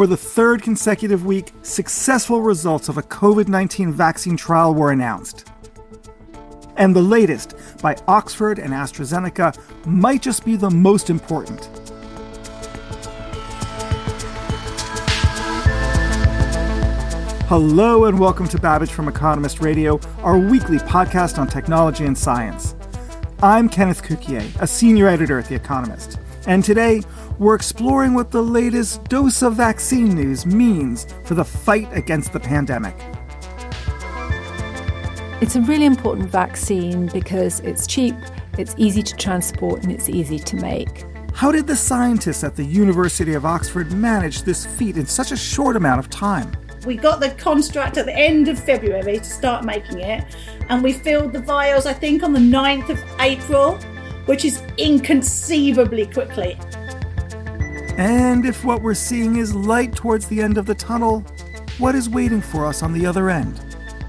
For the third consecutive week, successful results of a COVID 19 vaccine trial were announced. And the latest, by Oxford and AstraZeneca, might just be the most important. Hello, and welcome to Babbage from Economist Radio, our weekly podcast on technology and science. I'm Kenneth Cukier, a senior editor at The Economist, and today we're exploring what the latest dose of vaccine news means for the fight against the pandemic. It's a really important vaccine because it's cheap, it's easy to transport, and it's easy to make. How did the scientists at the University of Oxford manage this feat in such a short amount of time? We got the construct at the end of February to start making it, and we filled the vials, I think, on the 9th of April, which is inconceivably quickly. And if what we're seeing is light towards the end of the tunnel, what is waiting for us on the other end?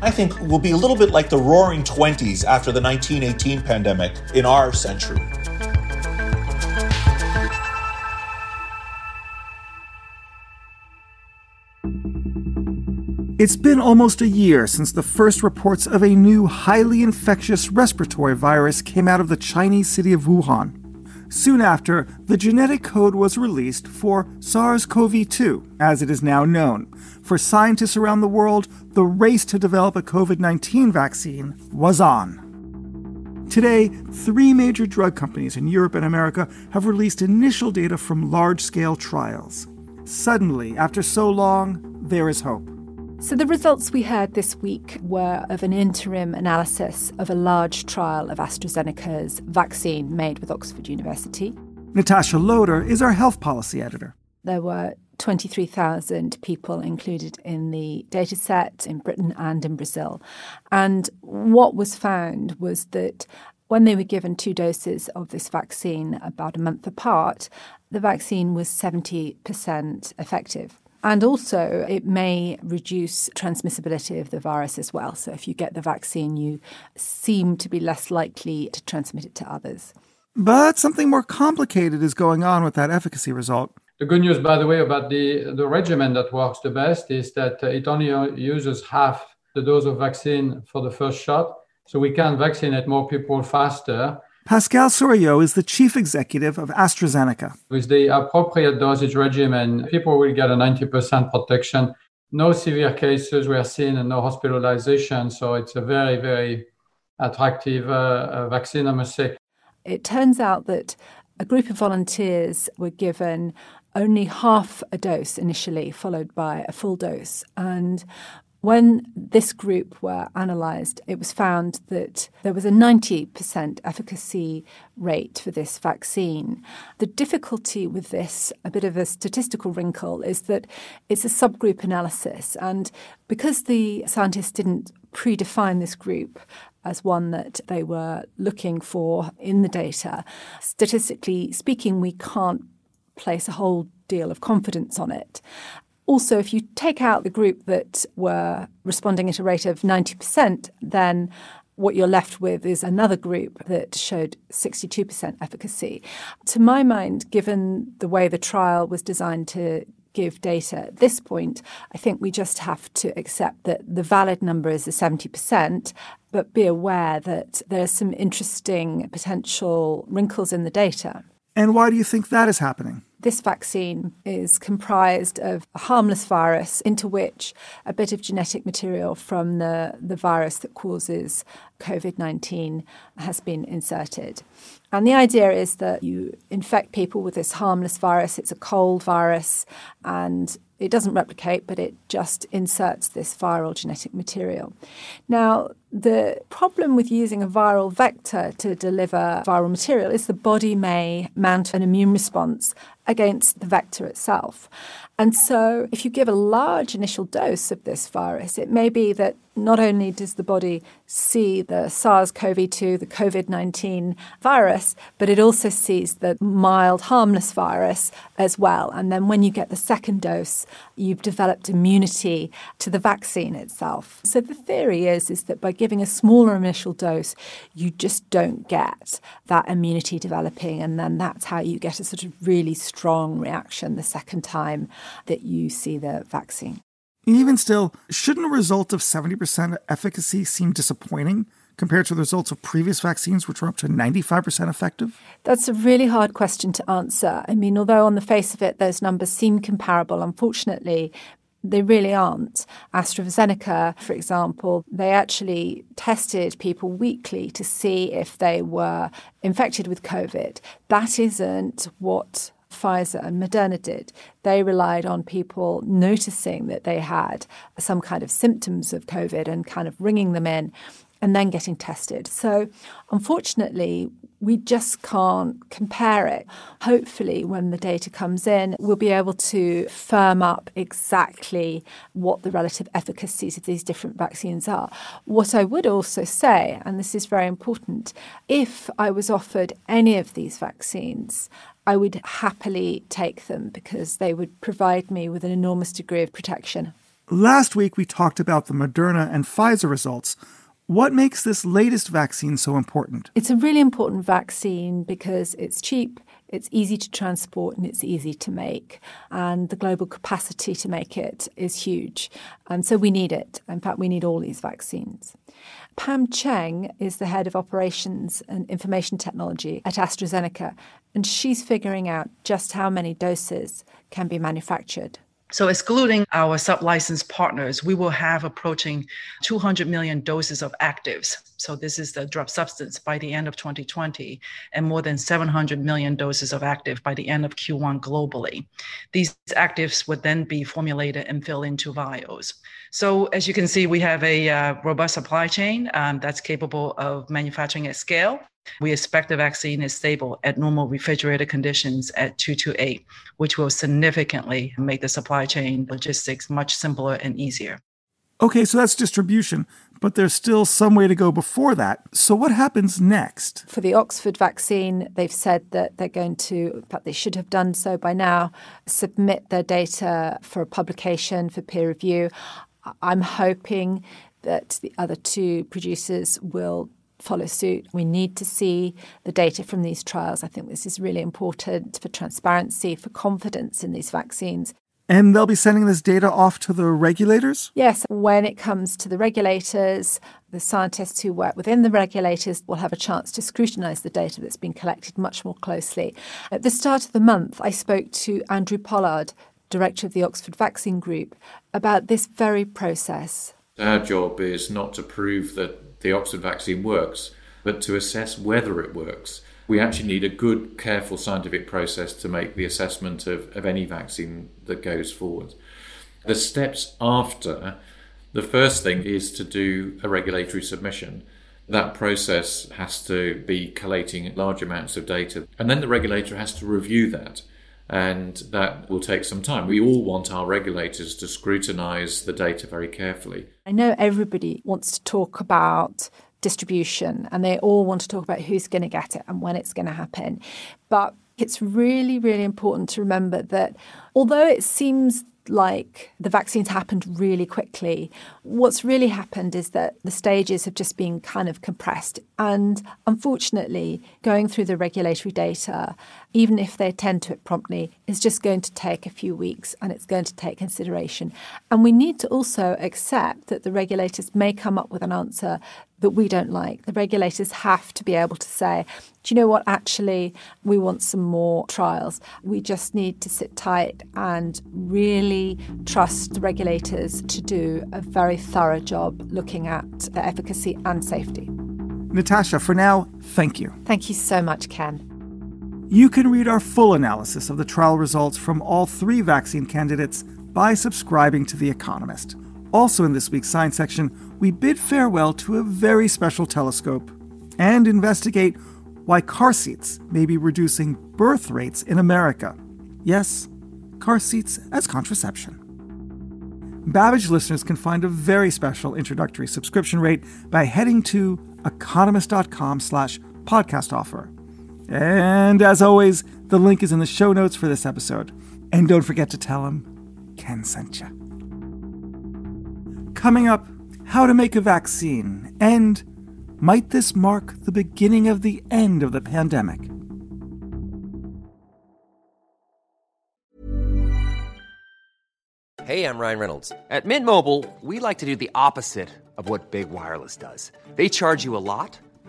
I think will be a little bit like the roaring 20s after the 1918 pandemic in our century. It's been almost a year since the first reports of a new highly infectious respiratory virus came out of the Chinese city of Wuhan. Soon after, the genetic code was released for SARS CoV 2, as it is now known. For scientists around the world, the race to develop a COVID 19 vaccine was on. Today, three major drug companies in Europe and America have released initial data from large scale trials. Suddenly, after so long, there is hope. So, the results we heard this week were of an interim analysis of a large trial of AstraZeneca's vaccine made with Oxford University. Natasha Loder is our health policy editor. There were 23,000 people included in the dataset in Britain and in Brazil. And what was found was that when they were given two doses of this vaccine about a month apart, the vaccine was 70% effective. And also, it may reduce transmissibility of the virus as well. So, if you get the vaccine, you seem to be less likely to transmit it to others. But something more complicated is going on with that efficacy result. The good news, by the way, about the, the regimen that works the best is that uh, it only uh, uses half the dose of vaccine for the first shot. So, we can vaccinate more people faster Pascal Soriot is the chief executive of AstraZeneca. With the appropriate dosage regimen, people will get a 90% protection. No severe cases were seen and no hospitalization. So it's a very, very attractive uh, vaccine, I must say. It turns out that a group of volunteers were given only half a dose initially, followed by a full dose. And when this group were analysed, it was found that there was a 90% efficacy rate for this vaccine. The difficulty with this, a bit of a statistical wrinkle, is that it's a subgroup analysis. And because the scientists didn't predefine this group as one that they were looking for in the data, statistically speaking, we can't place a whole deal of confidence on it. Also, if you take out the group that were responding at a rate of 90%, then what you're left with is another group that showed 62% efficacy. To my mind, given the way the trial was designed to give data at this point, I think we just have to accept that the valid number is the 70%, but be aware that there are some interesting potential wrinkles in the data. And why do you think that is happening? This vaccine is comprised of a harmless virus into which a bit of genetic material from the, the virus that causes COVID 19 has been inserted. And the idea is that you infect people with this harmless virus. It's a cold virus and it doesn't replicate, but it just inserts this viral genetic material. Now, The problem with using a viral vector to deliver viral material is the body may mount an immune response against the vector itself. And so, if you give a large initial dose of this virus, it may be that not only does the body see the SARS CoV 2, the COVID 19 virus, but it also sees the mild, harmless virus as well. And then when you get the second dose, you've developed immunity to the vaccine itself. So the theory is, is that by giving a smaller initial dose, you just don't get that immunity developing. And then that's how you get a sort of really strong reaction the second time that you see the vaccine. Even still, shouldn't a result of 70% efficacy seem disappointing compared to the results of previous vaccines, which were up to 95% effective? That's a really hard question to answer. I mean, although on the face of it, those numbers seem comparable, unfortunately, they really aren't. AstraZeneca, for example, they actually tested people weekly to see if they were infected with COVID. That isn't what Pfizer and Moderna did. They relied on people noticing that they had some kind of symptoms of COVID and kind of ringing them in and then getting tested. So, unfortunately, we just can't compare it. Hopefully, when the data comes in, we'll be able to firm up exactly what the relative efficacies of these different vaccines are. What I would also say, and this is very important, if I was offered any of these vaccines, I would happily take them because they would provide me with an enormous degree of protection. Last week, we talked about the Moderna and Pfizer results. What makes this latest vaccine so important? It's a really important vaccine because it's cheap, it's easy to transport, and it's easy to make. And the global capacity to make it is huge. And so we need it. In fact, we need all these vaccines. Pam Cheng is the head of operations and information technology at AstraZeneca, and she's figuring out just how many doses can be manufactured. So, excluding our sub-licensed partners, we will have approaching 200 million doses of actives. So, this is the drug substance by the end of 2020, and more than 700 million doses of active by the end of Q1 globally. These actives would then be formulated and filled into vials. So, as you can see, we have a uh, robust supply chain um, that's capable of manufacturing at scale. We expect the vaccine is stable at normal refrigerated conditions at 2 to 8, which will significantly make the supply chain logistics much simpler and easier. Okay, so that's distribution, but there's still some way to go before that. So, what happens next? For the Oxford vaccine, they've said that they're going to, in fact, they should have done so by now, submit their data for publication, for peer review. I'm hoping that the other two producers will follow suit. We need to see the data from these trials. I think this is really important for transparency, for confidence in these vaccines. And they'll be sending this data off to the regulators? Yes. When it comes to the regulators, the scientists who work within the regulators will have a chance to scrutinise the data that's been collected much more closely. At the start of the month, I spoke to Andrew Pollard, director of the Oxford Vaccine Group, about this very process. Our job is not to prove that the Oxford vaccine works, but to assess whether it works. We actually need a good, careful scientific process to make the assessment of, of any vaccine that goes forward. The steps after, the first thing is to do a regulatory submission. That process has to be collating large amounts of data, and then the regulator has to review that and that will take some time. We all want our regulators to scrutinize the data very carefully. I know everybody wants to talk about distribution and they all want to talk about who's going to get it and when it's going to happen. But it's really, really important to remember that although it seems like the vaccines happened really quickly. What's really happened is that the stages have just been kind of compressed. And unfortunately, going through the regulatory data, even if they attend to it promptly, is just going to take a few weeks and it's going to take consideration. And we need to also accept that the regulators may come up with an answer that we don't like. The regulators have to be able to say, do you know what, actually, we want some more trials. We just need to sit tight and really trust the regulators to do a very thorough job looking at the efficacy and safety. Natasha, for now, thank you. Thank you so much, Ken. You can read our full analysis of the trial results from all three vaccine candidates by subscribing to The Economist. Also, in this week's science section, we bid farewell to a very special telescope and investigate why car seats may be reducing birth rates in America. Yes, car seats as contraception. Babbage listeners can find a very special introductory subscription rate by heading to economist.com slash podcast offer. And as always, the link is in the show notes for this episode. And don't forget to tell him Ken sent you. Coming up, how to make a vaccine, and might this mark the beginning of the end of the pandemic? Hey, I'm Ryan Reynolds. At Mint Mobile, we like to do the opposite of what Big Wireless does. They charge you a lot,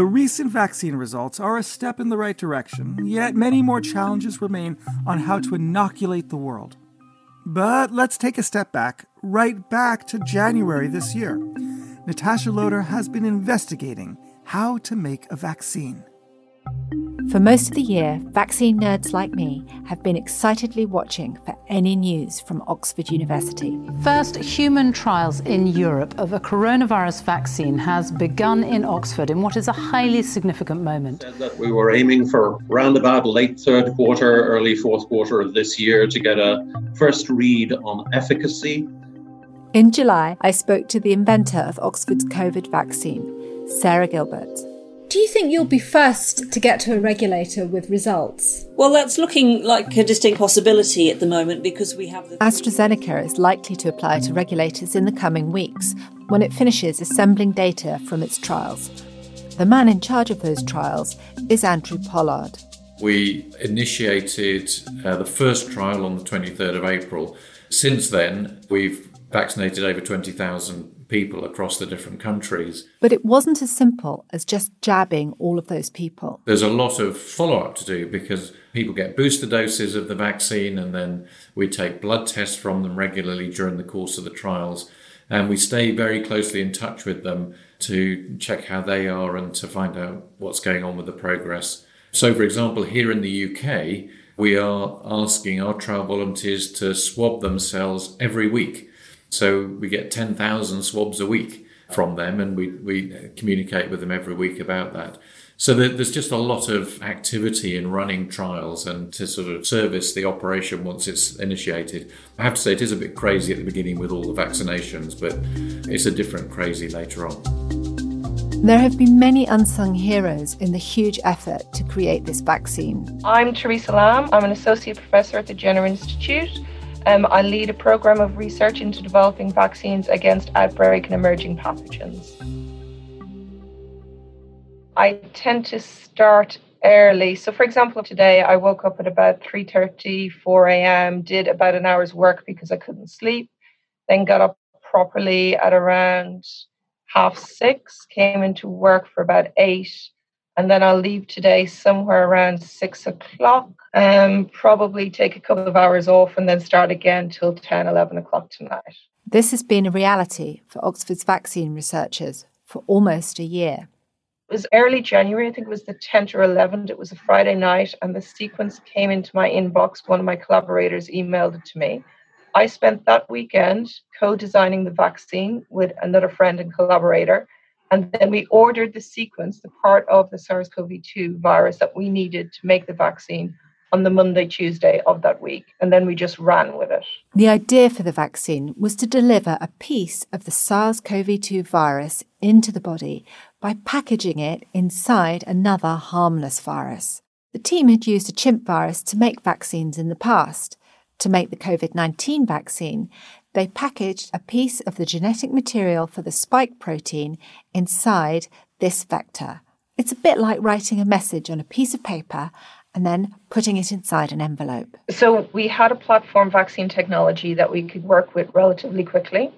The recent vaccine results are a step in the right direction, yet many more challenges remain on how to inoculate the world. But let's take a step back, right back to January this year. Natasha Loder has been investigating how to make a vaccine. For most of the year, vaccine nerds like me have been excitedly watching for any news from Oxford University. First human trials in Europe of a coronavirus vaccine has begun in Oxford in what is a highly significant moment. That we were aiming for round about late third quarter, early fourth quarter of this year to get a first read on efficacy. In July, I spoke to the inventor of Oxford's COVID vaccine, Sarah Gilbert. Do you think you'll be first to get to a regulator with results? Well, that's looking like a distinct possibility at the moment because we have the. AstraZeneca is likely to apply to regulators in the coming weeks when it finishes assembling data from its trials. The man in charge of those trials is Andrew Pollard. We initiated uh, the first trial on the 23rd of April. Since then, we've vaccinated over 20,000 people across the different countries. But it wasn't as simple as just jabbing all of those people. There's a lot of follow up to do because people get booster doses of the vaccine and then we take blood tests from them regularly during the course of the trials. And we stay very closely in touch with them to check how they are and to find out what's going on with the progress. So, for example, here in the UK, we are asking our trial volunteers to swab themselves every week so we get 10,000 swabs a week from them, and we, we communicate with them every week about that. So there's just a lot of activity in running trials and to sort of service the operation once it's initiated. I have to say it is a bit crazy at the beginning with all the vaccinations, but it's a different crazy later on. There have been many unsung heroes in the huge effort to create this vaccine. I'm Teresa Lambe. I'm an associate professor at the Jenner Institute. Um, I lead a program of research into developing vaccines against outbreak and emerging pathogens. I tend to start early. So, for example, today I woke up at about 3:30, 4 a.m., did about an hour's work because I couldn't sleep, then got up properly at around half six, came into work for about eight, and then I'll leave today somewhere around six o'clock. Um, probably take a couple of hours off and then start again till 10, 11 o'clock tonight. This has been a reality for Oxford's vaccine researchers for almost a year. It was early January, I think it was the 10th or 11th. It was a Friday night, and the sequence came into my inbox. One of my collaborators emailed it to me. I spent that weekend co designing the vaccine with another friend and collaborator and then we ordered the sequence, the part of the SARS CoV 2 virus that we needed to make the vaccine on the Monday, Tuesday of that week. And then we just ran with it. The idea for the vaccine was to deliver a piece of the SARS CoV 2 virus into the body by packaging it inside another harmless virus. The team had used a chimp virus to make vaccines in the past. To make the COVID 19 vaccine, they packaged a piece of the genetic material for the spike protein inside this vector. It's a bit like writing a message on a piece of paper and then putting it inside an envelope. So we had a platform vaccine technology that we could work with relatively quickly.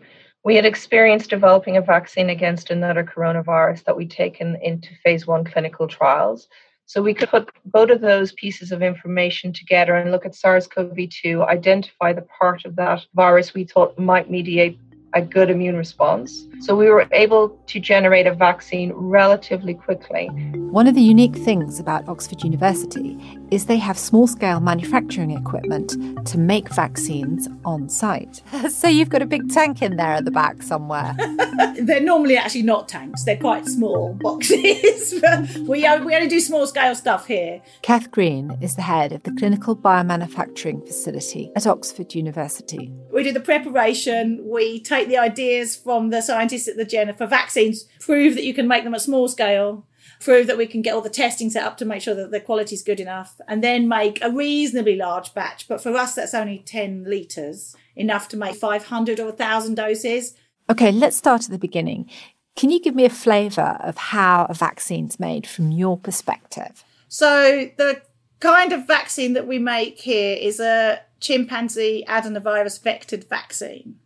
We had experience developing a vaccine against another coronavirus that we'd taken into phase one clinical trials. So we could put both of those pieces of information together and look at SARS CoV 2, identify the part of that virus we thought might mediate a good immune response. So we were able to generate a vaccine relatively quickly. One of the unique things about Oxford University is they have small scale manufacturing equipment to make vaccines on site. so you've got a big tank in there at the back somewhere. they're normally actually not tanks, they're quite small boxes. we, uh, we only do small scale stuff here. Cath Green is the head of the Clinical Biomanufacturing Facility at Oxford University. We do the preparation, we take the ideas from the scientists at the Jenner for vaccines, prove that you can make them at small scale prove that we can get all the testing set up to make sure that the quality is good enough, and then make a reasonably large batch. But for us, that's only 10 litres, enough to make 500 or 1,000 doses. Okay, let's start at the beginning. Can you give me a flavour of how a vaccine's made from your perspective? So, the kind of vaccine that we make here is a chimpanzee adenovirus vectored vaccine.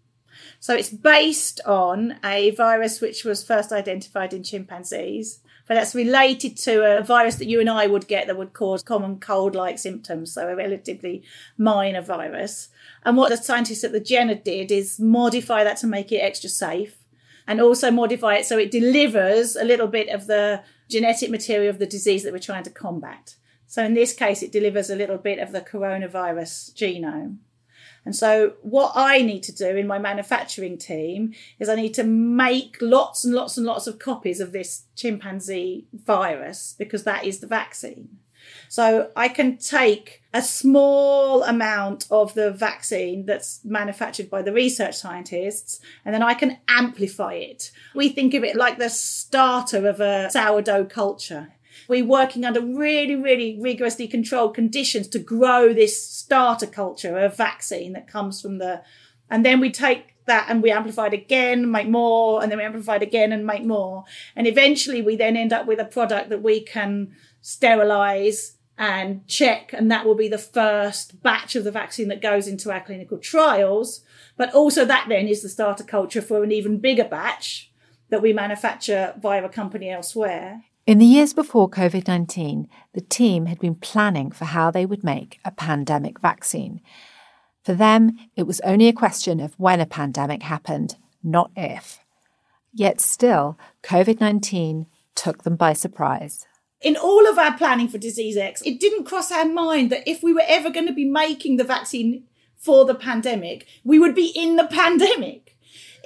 So it's based on a virus which was first identified in chimpanzees but that's related to a virus that you and I would get that would cause common cold like symptoms, so a relatively minor virus. And what the scientists at the Jenner did is modify that to make it extra safe and also modify it so it delivers a little bit of the genetic material of the disease that we're trying to combat. So in this case, it delivers a little bit of the coronavirus genome. And so, what I need to do in my manufacturing team is I need to make lots and lots and lots of copies of this chimpanzee virus because that is the vaccine. So, I can take a small amount of the vaccine that's manufactured by the research scientists and then I can amplify it. We think of it like the starter of a sourdough culture. We're working under really, really rigorously controlled conditions to grow this starter culture of vaccine that comes from the, and then we take that and we amplify it again, make more, and then we amplify it again and make more. And eventually we then end up with a product that we can sterilize and check, and that will be the first batch of the vaccine that goes into our clinical trials. But also that then is the starter culture for an even bigger batch that we manufacture via a company elsewhere. In the years before COVID 19, the team had been planning for how they would make a pandemic vaccine. For them, it was only a question of when a pandemic happened, not if. Yet still, COVID 19 took them by surprise. In all of our planning for Disease X, it didn't cross our mind that if we were ever going to be making the vaccine for the pandemic, we would be in the pandemic.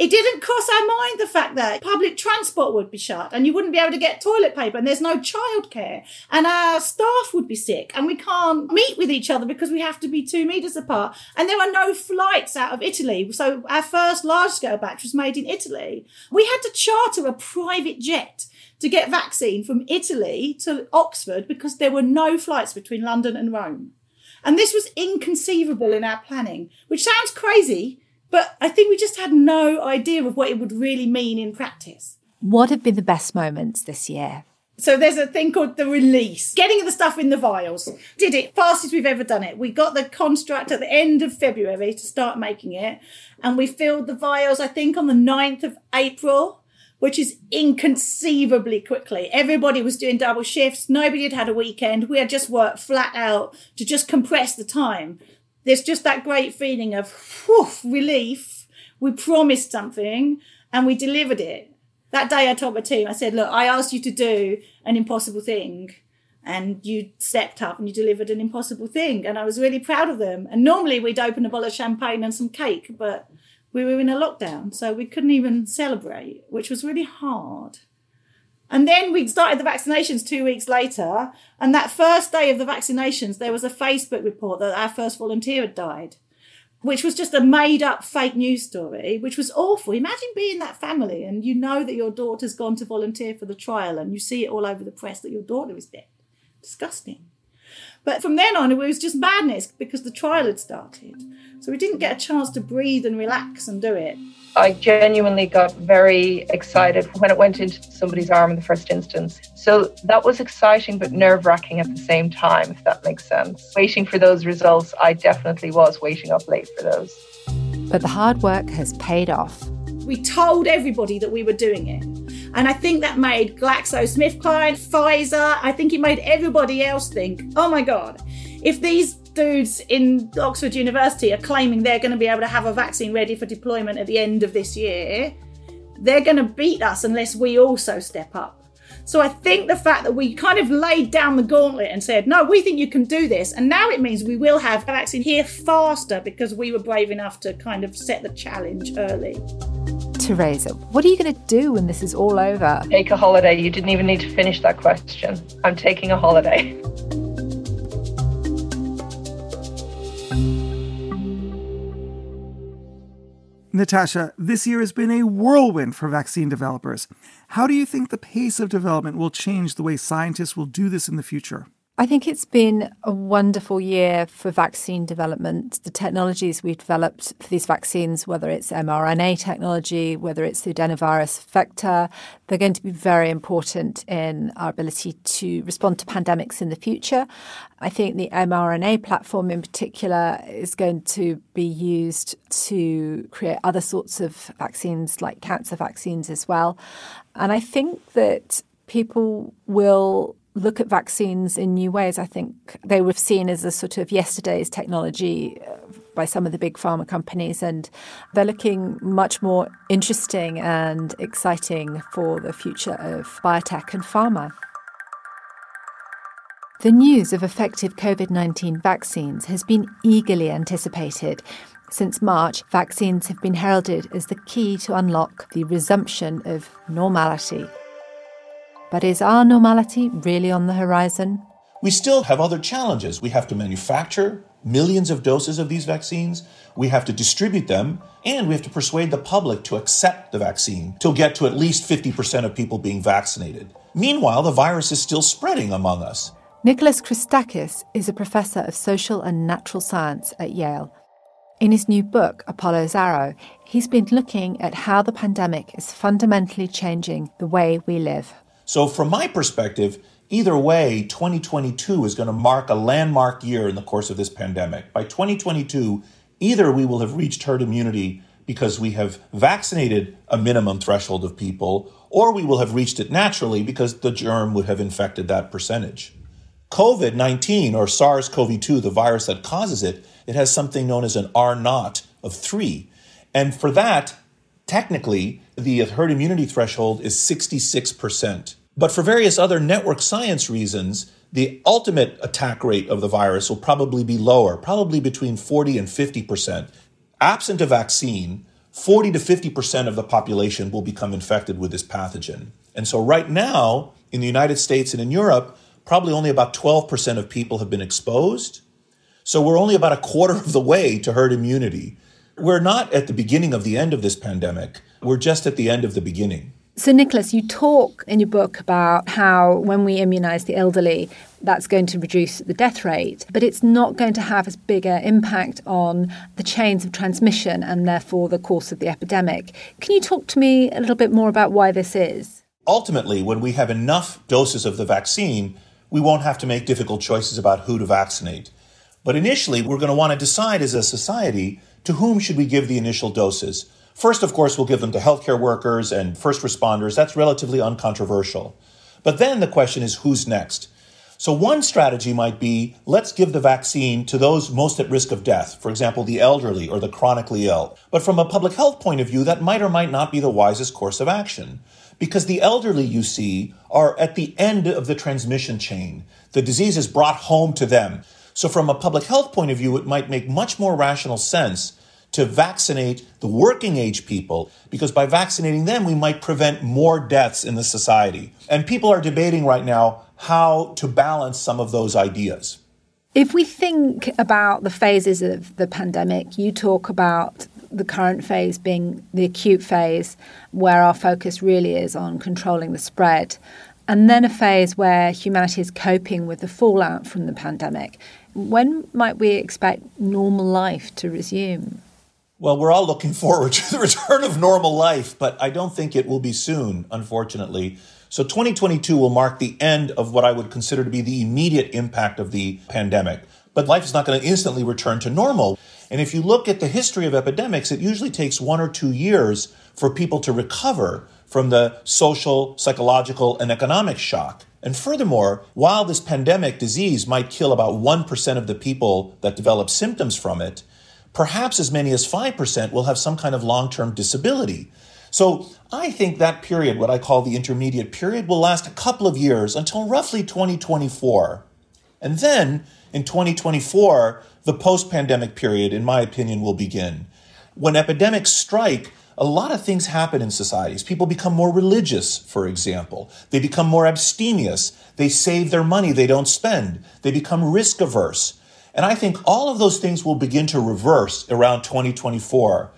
It didn't cross our mind the fact that public transport would be shut and you wouldn't be able to get toilet paper and there's no childcare and our staff would be sick and we can't meet with each other because we have to be two meters apart and there are no flights out of Italy. So our first large scale batch was made in Italy. We had to charter a private jet to get vaccine from Italy to Oxford because there were no flights between London and Rome. And this was inconceivable in our planning, which sounds crazy, but I think we just had no idea of what it would really mean in practice. What have been the best moments this year? So there's a thing called the release, getting the stuff in the vials. Did it fastest we've ever done it. We got the construct at the end of February to start making it, and we filled the vials, I think, on the 9th of April, which is inconceivably quickly. Everybody was doing double shifts. Nobody had had a weekend. We had just worked flat out to just compress the time there's just that great feeling of whew, relief. We promised something and we delivered it. That day I told my team, I said, look, I asked you to do an impossible thing and you stepped up and you delivered an impossible thing. And I was really proud of them. And normally we'd open a bottle of champagne and some cake, but we were in a lockdown, so we couldn't even celebrate, which was really hard. And then we started the vaccinations two weeks later. And that first day of the vaccinations, there was a Facebook report that our first volunteer had died, which was just a made up fake news story, which was awful. Imagine being that family and you know that your daughter's gone to volunteer for the trial and you see it all over the press that your daughter is dead. Disgusting. But from then on, it was just madness because the trial had started. So we didn't get a chance to breathe and relax and do it. I genuinely got very excited when it went into somebody's arm in the first instance. So that was exciting but nerve wracking at the same time, if that makes sense. Waiting for those results, I definitely was waiting up late for those. But the hard work has paid off We told everybody that we were doing it. And I think that made GlaxoSmithKline, Pfizer, I think it made everybody else think, oh my God, if these dudes in Oxford University are claiming they're going to be able to have a vaccine ready for deployment at the end of this year, they're going to beat us unless we also step up. So I think the fact that we kind of laid down the gauntlet and said, no, we think you can do this. And now it means we will have a vaccine here faster because we were brave enough to kind of set the challenge early. Teresa, what are you going to do when this is all over? Take a holiday. You didn't even need to finish that question. I'm taking a holiday. Natasha, this year has been a whirlwind for vaccine developers. How do you think the pace of development will change the way scientists will do this in the future? I think it's been a wonderful year for vaccine development. The technologies we've developed for these vaccines, whether it's mRNA technology, whether it's the adenovirus vector, they're going to be very important in our ability to respond to pandemics in the future. I think the mRNA platform in particular is going to be used to create other sorts of vaccines, like cancer vaccines as well. And I think that people will look at vaccines in new ways. I think they were seen as a sort of yesterday's technology uh, by some of the big pharma companies, and they're looking much more interesting and exciting for the future of biotech and pharma. The news of effective COVID 19 vaccines has been eagerly anticipated. Since March, vaccines have been heralded as the key to unlock the resumption of normality. But is our normality really on the horizon? We still have other challenges. We have to manufacture millions of doses of these vaccines, we have to distribute them, and we have to persuade the public to accept the vaccine to get to at least 50% of people being vaccinated. Meanwhile, the virus is still spreading among us. Nicholas Christakis is a professor of social and natural science at Yale. In his new book, Apollo's Arrow, he's been looking at how the pandemic is fundamentally changing the way we live. So, from my perspective, either way, 2022 is going to mark a landmark year in the course of this pandemic. By 2022, either we will have reached herd immunity because we have vaccinated a minimum threshold of people, or we will have reached it naturally because the germ would have infected that percentage. COVID 19 or SARS CoV 2, the virus that causes it, it has something known as an R naught of three. And for that, technically, the herd immunity threshold is 66%. But for various other network science reasons, the ultimate attack rate of the virus will probably be lower, probably between 40 and 50%. Absent a vaccine, 40 to 50% of the population will become infected with this pathogen. And so, right now, in the United States and in Europe, probably only about 12% of people have been exposed. So, we're only about a quarter of the way to herd immunity. We're not at the beginning of the end of this pandemic, we're just at the end of the beginning. So, Nicholas, you talk in your book about how when we immunise the elderly, that's going to reduce the death rate, but it's not going to have as big an impact on the chains of transmission and therefore the course of the epidemic. Can you talk to me a little bit more about why this is? Ultimately, when we have enough doses of the vaccine, we won't have to make difficult choices about who to vaccinate. But initially, we're going to want to decide as a society to whom should we give the initial doses. First, of course, we'll give them to healthcare workers and first responders. That's relatively uncontroversial. But then the question is who's next? So, one strategy might be let's give the vaccine to those most at risk of death, for example, the elderly or the chronically ill. But from a public health point of view, that might or might not be the wisest course of action. Because the elderly, you see, are at the end of the transmission chain. The disease is brought home to them. So, from a public health point of view, it might make much more rational sense to vaccinate the working age people because by vaccinating them, we might prevent more deaths in the society. And people are debating right now how to balance some of those ideas. If we think about the phases of the pandemic, you talk about the current phase being the acute phase, where our focus really is on controlling the spread, and then a phase where humanity is coping with the fallout from the pandemic. When might we expect normal life to resume? Well, we're all looking forward to the return of normal life, but I don't think it will be soon, unfortunately. So 2022 will mark the end of what I would consider to be the immediate impact of the pandemic. but life is not going to instantly return to normal. And if you look at the history of epidemics, it usually takes one or two years for people to recover from the social, psychological, and economic shock. And furthermore, while this pandemic disease might kill about 1% of the people that develop symptoms from it, perhaps as many as 5% will have some kind of long term disability. So I think that period, what I call the intermediate period, will last a couple of years until roughly 2024. And then in 2024, the post pandemic period, in my opinion, will begin. When epidemics strike, a lot of things happen in societies. People become more religious, for example. They become more abstemious. They save their money, they don't spend. They become risk averse. And I think all of those things will begin to reverse around 2024.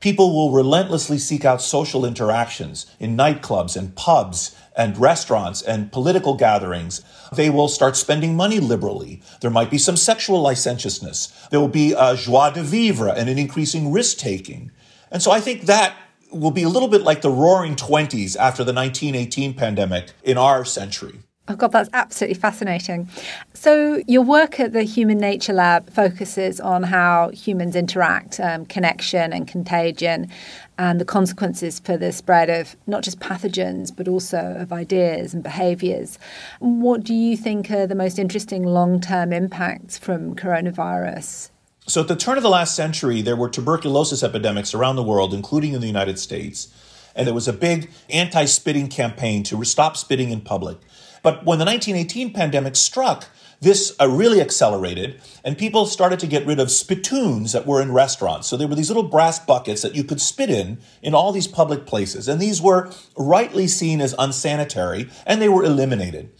People will relentlessly seek out social interactions in nightclubs and pubs and restaurants and political gatherings. They will start spending money liberally. There might be some sexual licentiousness. There will be a joie de vivre and an increasing risk taking. And so I think that will be a little bit like the roaring 20s after the 1918 pandemic in our century. Oh, God, that's absolutely fascinating. So, your work at the Human Nature Lab focuses on how humans interact, um, connection and contagion, and the consequences for the spread of not just pathogens, but also of ideas and behaviours. What do you think are the most interesting long term impacts from coronavirus? So, at the turn of the last century, there were tuberculosis epidemics around the world, including in the United States. And there was a big anti spitting campaign to stop spitting in public. But when the 1918 pandemic struck, this uh, really accelerated, and people started to get rid of spittoons that were in restaurants. So there were these little brass buckets that you could spit in in all these public places, and these were rightly seen as unsanitary, and they were eliminated.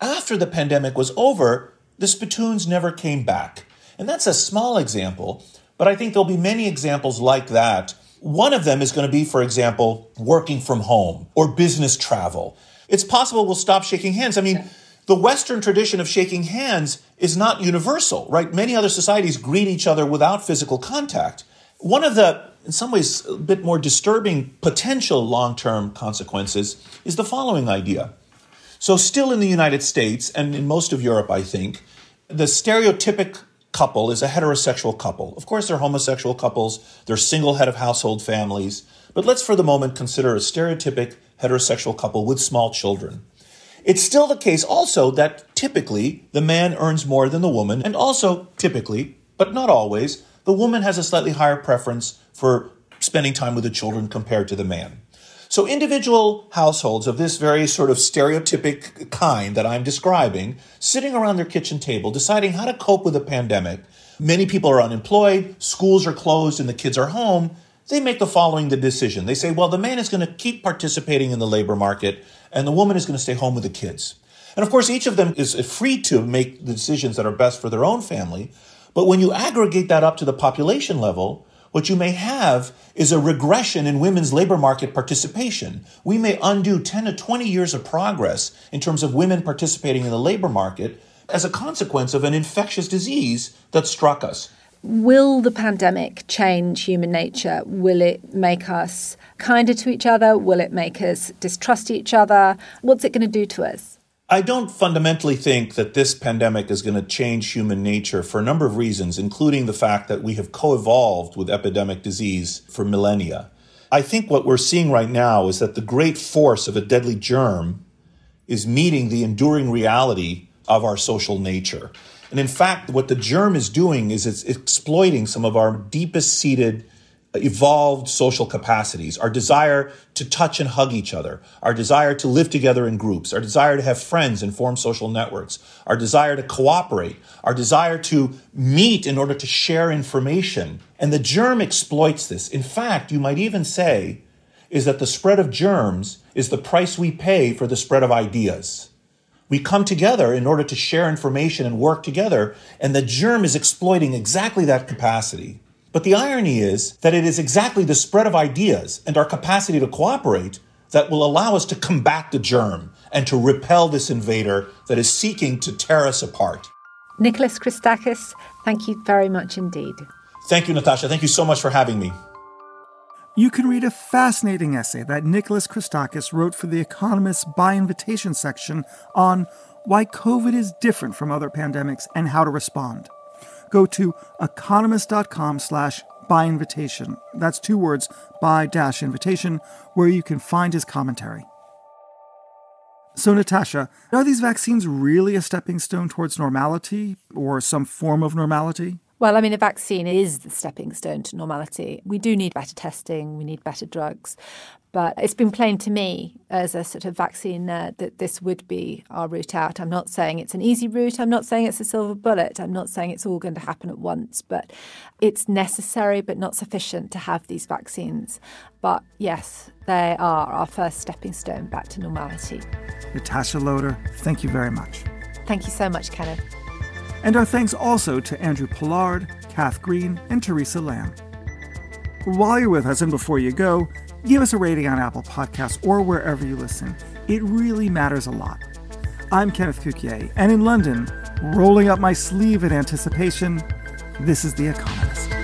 After the pandemic was over, the spittoons never came back. And that's a small example, but I think there'll be many examples like that. One of them is going to be, for example, working from home or business travel. It's possible we'll stop shaking hands. I mean, the Western tradition of shaking hands is not universal, right? Many other societies greet each other without physical contact. One of the, in some ways, a bit more disturbing potential long term consequences is the following idea. So, still in the United States and in most of Europe, I think, the stereotypic couple is a heterosexual couple. Of course, they're homosexual couples, they're single head of household families, but let's for the moment consider a stereotypic heterosexual couple with small children. It's still the case also that typically the man earns more than the woman, and also typically, but not always, the woman has a slightly higher preference for spending time with the children compared to the man. So individual households of this very sort of stereotypic kind that I'm describing, sitting around their kitchen table, deciding how to cope with a pandemic. Many people are unemployed, schools are closed, and the kids are home. They make the following the decision. They say, well, the man is going to keep participating in the labor market, and the woman is going to stay home with the kids. And of course, each of them is free to make the decisions that are best for their own family. But when you aggregate that up to the population level, what you may have is a regression in women's labor market participation. We may undo 10 to 20 years of progress in terms of women participating in the labor market as a consequence of an infectious disease that struck us. Will the pandemic change human nature? Will it make us kinder to each other? Will it make us distrust each other? What's it going to do to us? I don't fundamentally think that this pandemic is going to change human nature for a number of reasons, including the fact that we have co evolved with epidemic disease for millennia. I think what we're seeing right now is that the great force of a deadly germ is meeting the enduring reality of our social nature. And in fact, what the germ is doing is it's exploiting some of our deepest seated evolved social capacities, our desire to touch and hug each other, our desire to live together in groups, our desire to have friends and form social networks, our desire to cooperate, our desire to meet in order to share information. And the germ exploits this. In fact, you might even say is that the spread of germs is the price we pay for the spread of ideas. We come together in order to share information and work together, and the germ is exploiting exactly that capacity. But the irony is that it is exactly the spread of ideas and our capacity to cooperate that will allow us to combat the germ and to repel this invader that is seeking to tear us apart. Nicholas Christakis, thank you very much indeed. Thank you, Natasha. Thank you so much for having me. You can read a fascinating essay that Nicholas Christakis wrote for The Economist's By Invitation section on why COVID is different from other pandemics and how to respond. Go to economist.com slash by invitation. That's two words, by dash invitation, where you can find his commentary. So, Natasha, are these vaccines really a stepping stone towards normality or some form of normality? Well, I mean, a vaccine is the stepping stone to normality. We do need better testing, we need better drugs. But it's been plain to me as a sort of vaccine nerd that this would be our route out. I'm not saying it's an easy route. I'm not saying it's a silver bullet. I'm not saying it's all going to happen at once. But it's necessary but not sufficient to have these vaccines. But yes, they are our first stepping stone back to normality. Natasha Loder, thank you very much. Thank you so much, Kenneth. And our thanks also to Andrew Pollard, Cath Green, and Teresa Lambe. While you're with us and before you go, give us a rating on Apple Podcasts or wherever you listen. It really matters a lot. I'm Kenneth Cukier, and in London, rolling up my sleeve in anticipation, this is The Economist.